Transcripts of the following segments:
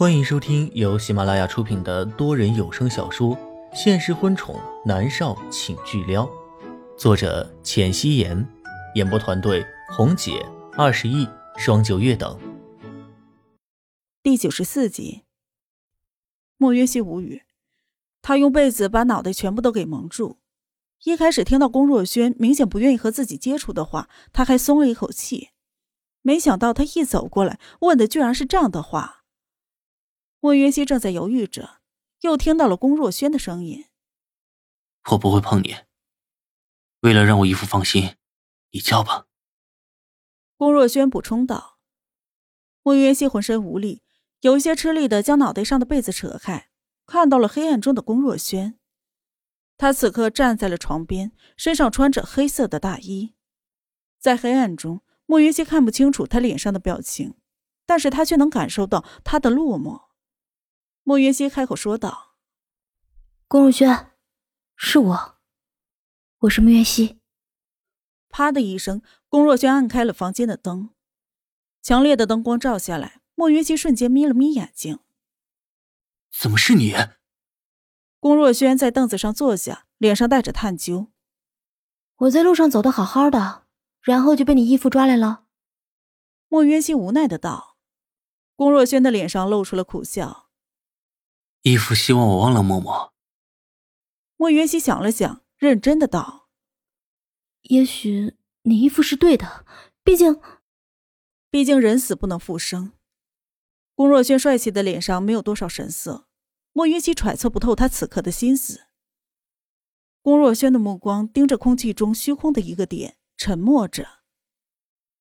欢迎收听由喜马拉雅出品的多人有声小说《现实婚宠男少请巨撩》，作者：浅汐颜，演播团队：红姐、二十亿、双九月等。第九十四集，莫约西无语，他用被子把脑袋全部都给蒙住。一开始听到龚若轩明显不愿意和自己接触的话，他还松了一口气。没想到他一走过来，问的居然是这样的话。莫云熙正在犹豫着，又听到了龚若轩的声音：“我不会碰你。为了让我姨父放心，你叫吧。”龚若轩补充道。莫云熙浑身无力，有些吃力的将脑袋上的被子扯开，看到了黑暗中的龚若轩。他此刻站在了床边，身上穿着黑色的大衣，在黑暗中，莫云熙看不清楚他脸上的表情，但是他却能感受到他的落寞。莫云熙开口说道：“龚若轩，是我，我是莫云熙。”啪的一声，龚若轩按开了房间的灯，强烈的灯光照下来，莫云熙瞬间眯了眯眼睛：“怎么是你？”龚若轩在凳子上坐下，脸上带着探究：“我在路上走的好好的，然后就被你义父抓来了。”莫云熙无奈的道。龚若轩的脸上露出了苦笑。义父希望我忘了默默。莫云熙想了想，认真的道：“也许你义父是对的，毕竟，毕竟人死不能复生。”龚若轩帅气的脸上没有多少神色，莫云熙揣测不透他此刻的心思。龚若轩的目光盯着空气中虚空的一个点，沉默着。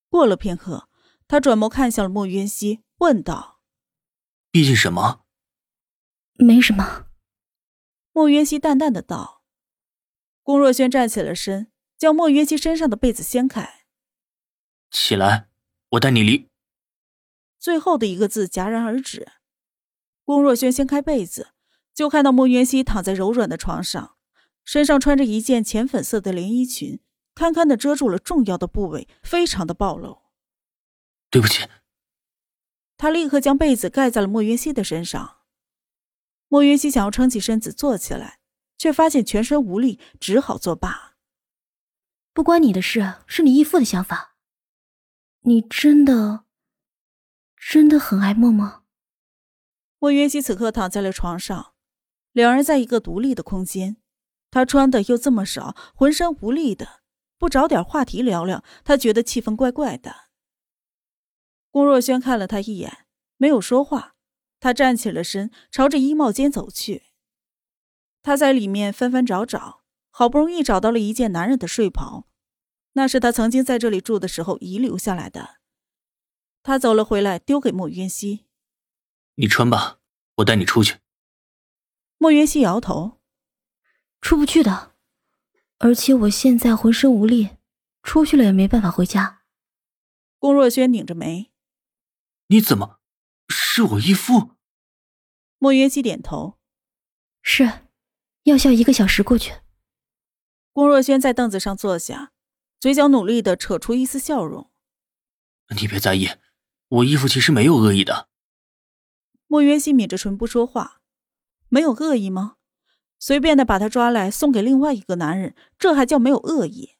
过了片刻，他转眸看向了莫云熙，问道：“毕竟什么？”没什么，莫云熙淡淡的道。龚若轩站起了身，将莫云熙身上的被子掀开。起来，我带你离。最后的一个字戛然而止。龚若轩掀开被子，就看到莫云熙躺在柔软的床上，身上穿着一件浅粉色的连衣裙，堪堪的遮住了重要的部位，非常的暴露。对不起。他立刻将被子盖在了莫云熙的身上。莫云熙想要撑起身子坐起来，却发现全身无力，只好作罢。不关你的事，是你义父的想法。你真的，真的很爱默默。莫云熙此刻躺在了床上，两人在一个独立的空间。他穿的又这么少，浑身无力的，不找点话题聊聊，他觉得气氛怪怪的。龚若轩看了他一眼，没有说话。他站起了身，朝着衣帽间走去。他在里面翻翻找找，好不容易找到了一件男人的睡袍，那是他曾经在这里住的时候遗留下来的。他走了回来，丢给莫云熙：“你穿吧，我带你出去。”莫云熙摇头：“出不去的，而且我现在浑身无力，出去了也没办法回家。”龚若轩拧着眉：“你怎么？”是我义父。莫云熙点头，是，药效一个小时过去。龚若轩在凳子上坐下，嘴角努力的扯出一丝笑容。你别在意，我义父其实没有恶意的。莫云熙抿着唇不说话，没有恶意吗？随便的把他抓来送给另外一个男人，这还叫没有恶意？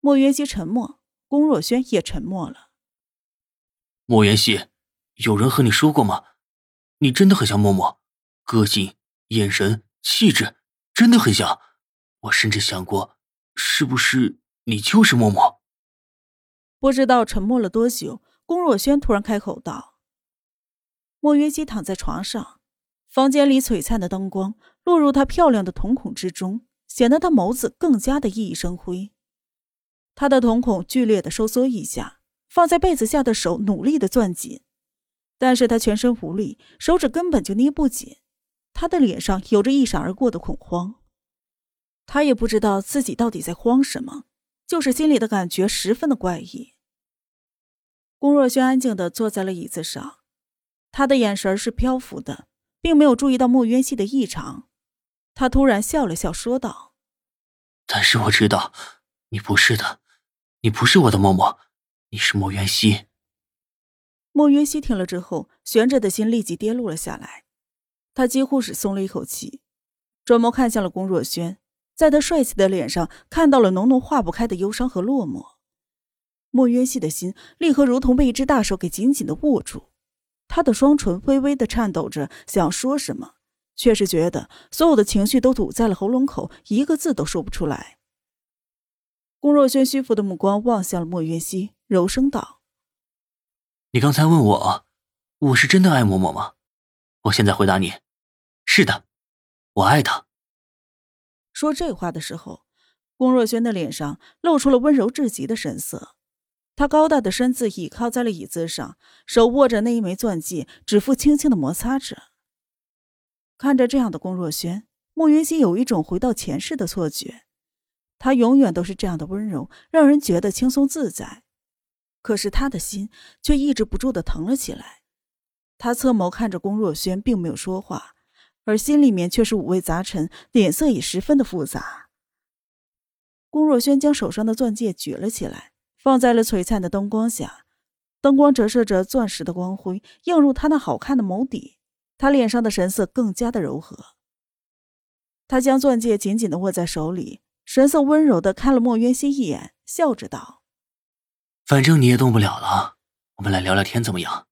莫云熙沉默，龚若轩也沉默了。莫云熙。有人和你说过吗？你真的很像默默，个性、眼神、气质，真的很像。我甚至想过，是不是你就是默默？不知道沉默了多久，龚若轩突然开口道：“莫云熙躺在床上，房间里璀璨的灯光落入她漂亮的瞳孔之中，显得她眸子更加的熠熠生辉。她的瞳孔剧烈的收缩一下，放在被子下的手努力的攥紧。”但是他全身无力，手指根本就捏不紧。他的脸上有着一闪而过的恐慌，他也不知道自己到底在慌什么，就是心里的感觉十分的怪异。龚若轩安静的坐在了椅子上，他的眼神是漂浮的，并没有注意到莫渊熙的异常。他突然笑了笑，说道：“但是我知道，你不是的，你不是我的默默，你是莫渊熙。”莫约西听了之后，悬着的心立即跌落了下来，他几乎是松了一口气，转眸看向了龚若轩，在他帅气的脸上看到了浓浓化不开的忧伤和落寞。莫约西的心立刻如同被一只大手给紧紧的握住，他的双唇微微的颤抖着，想说什么，却是觉得所有的情绪都堵在了喉咙口，一个字都说不出来。龚若轩虚浮的目光望向了莫约西，柔声道。你刚才问我，我是真的爱嬷嬷吗？我现在回答你，是的，我爱她。说这话的时候，龚若轩的脸上露出了温柔至极的神色。他高大的身子倚靠在了椅子上，手握着那一枚钻戒，指腹轻轻的摩擦着。看着这样的龚若轩，慕云熙有一种回到前世的错觉。他永远都是这样的温柔，让人觉得轻松自在。可是他的心却抑制不住的疼了起来。他侧眸看着龚若轩，并没有说话，而心里面却是五味杂陈，脸色也十分的复杂。龚若轩将手上的钻戒举了起来，放在了璀璨的灯光下，灯光折射着钻石的光辉，映入他那好看的眸底。他脸上的神色更加的柔和。他将钻戒紧紧的握在手里，神色温柔的看了莫渊熙一眼，笑着道。反正你也动不了了，我们来聊聊天怎么样？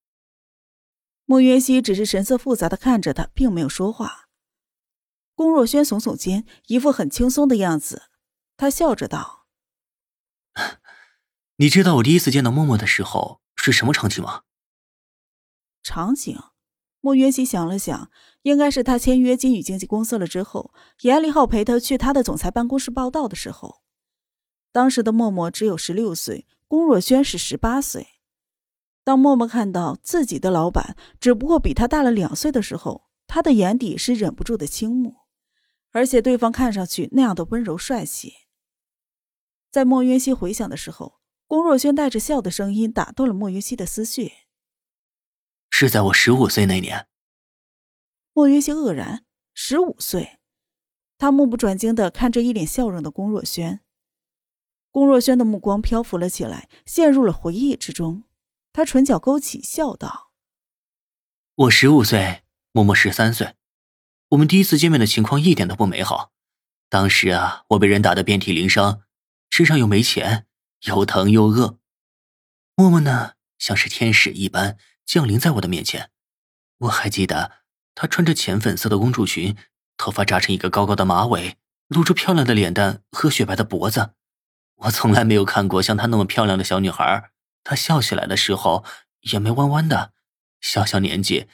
莫云熙只是神色复杂的看着他，并没有说话。龚若轩耸耸肩，一副很轻松的样子。他笑着道：“ 你知道我第一次见到默默的时候是什么场景吗？”场景？莫云熙想了想，应该是他签约金宇经纪公司了之后，严立浩陪他去他的总裁办公室报道的时候。当时的默默只有十六岁。龚若轩是十八岁，当默默看到自己的老板只不过比他大了两岁的时候，他的眼底是忍不住的倾慕，而且对方看上去那样的温柔帅气。在莫云熙回想的时候，龚若轩带着笑的声音打断了莫云熙的思绪。是在我十五岁那年。莫云熙愕然，十五岁，他目不转睛的看着一脸笑容的龚若轩。龚若轩的目光漂浮了起来，陷入了回忆之中。他唇角勾起，笑道：“我十五岁，默默十三岁，我们第一次见面的情况一点都不美好。当时啊，我被人打得遍体鳞伤，身上又没钱，又疼又饿。默默呢，像是天使一般降临在我的面前。我还记得，她穿着浅粉色的公主裙，头发扎成一个高高的马尾，露出漂亮的脸蛋和雪白的脖子。”我从来没有看过像她那么漂亮的小女孩。她笑起来的时候，眼眉弯弯的，小小年纪，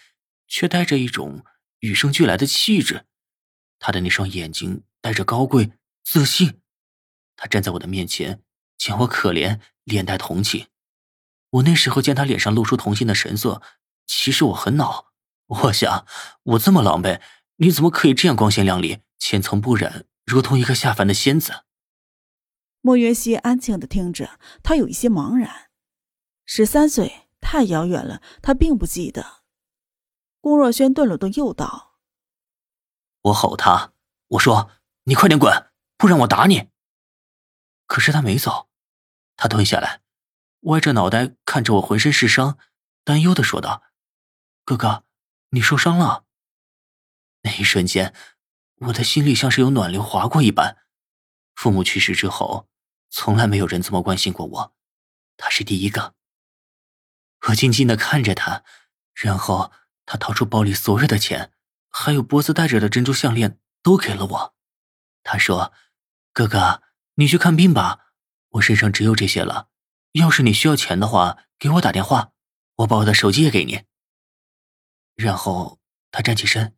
却带着一种与生俱来的气质。她的那双眼睛带着高贵自信。她站在我的面前，见我可怜，脸带同情。我那时候见她脸上露出童心的神色，其实我很恼。我想，我这么狼狈，你怎么可以这样光鲜亮丽、千层不染，如同一个下凡的仙子？莫云熙安静的听着，他有一些茫然。十三岁太遥远了，他并不记得。龚若轩顿了顿，又道：“我吼他，我说你快点滚，不然我打你。”可是他没走，他蹲下来，歪着脑袋看着我，浑身是伤，担忧的说道：“哥哥，你受伤了。”那一瞬间，我的心里像是有暖流划过一般。父母去世之后。从来没有人这么关心过我，他是第一个。我静静的看着他，然后他掏出包里所有的钱，还有脖子戴着的珍珠项链，都给了我。他说：“哥哥，你去看病吧，我身上只有这些了。要是你需要钱的话，给我打电话，我把我的手机也给你。”然后他站起身，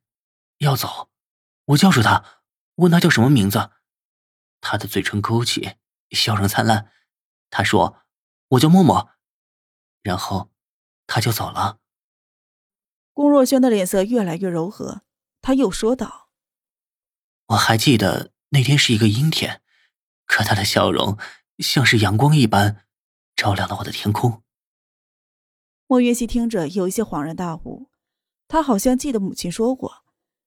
要走。我叫住他，问他叫什么名字，他的嘴唇勾起。笑容灿烂，他说：“我叫默默。”然后他就走了。龚若轩的脸色越来越柔和，他又说道：“我还记得那天是一个阴天，可他的笑容像是阳光一般，照亮了我的天空。”莫月熙听着有一些恍然大悟，他好像记得母亲说过，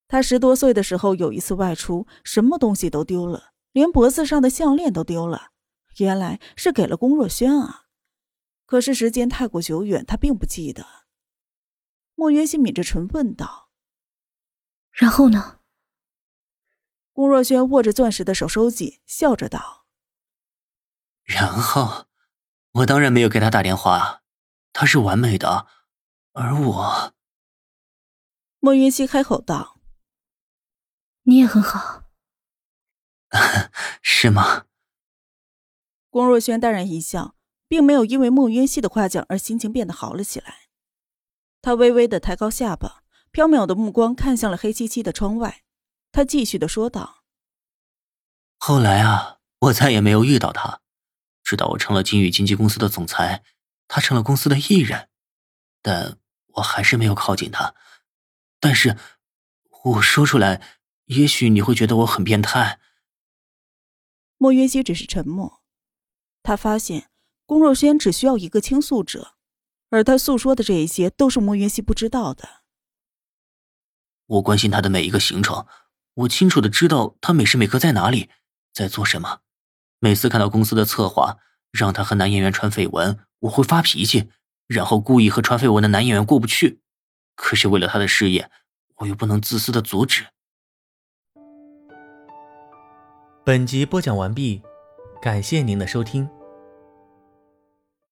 他十多岁的时候有一次外出，什么东西都丢了，连脖子上的项链都丢了。原来是给了龚若轩啊！可是时间太过久远，他并不记得。莫云西抿着唇问道：“然后呢？”龚若轩握着钻石的手收紧，笑着道：“然后，我当然没有给他打电话，他是完美的，而我……”莫云西开口道：“你也很好，是吗？”龚若轩淡然一笑。并没有因为莫渊熙的夸奖而心情变得好了起来。他微微的抬高下巴，飘渺的目光看向了黑漆漆的窗外。他继续的说道：“后来啊，我再也没有遇到他，直到我成了金宇经纪公司的总裁，他成了公司的艺人，但我还是没有靠近他。但是，我说出来，也许你会觉得我很变态。”莫云熙只是沉默。他发现。龚若轩只需要一个倾诉者，而他诉说的这一些都是莫云熙不知道的。我关心他的每一个行程，我清楚的知道他每时每刻在哪里，在做什么。每次看到公司的策划让他和男演员传绯闻，我会发脾气，然后故意和传绯闻的男演员过不去。可是为了他的事业，我又不能自私的阻止。本集播讲完毕，感谢您的收听。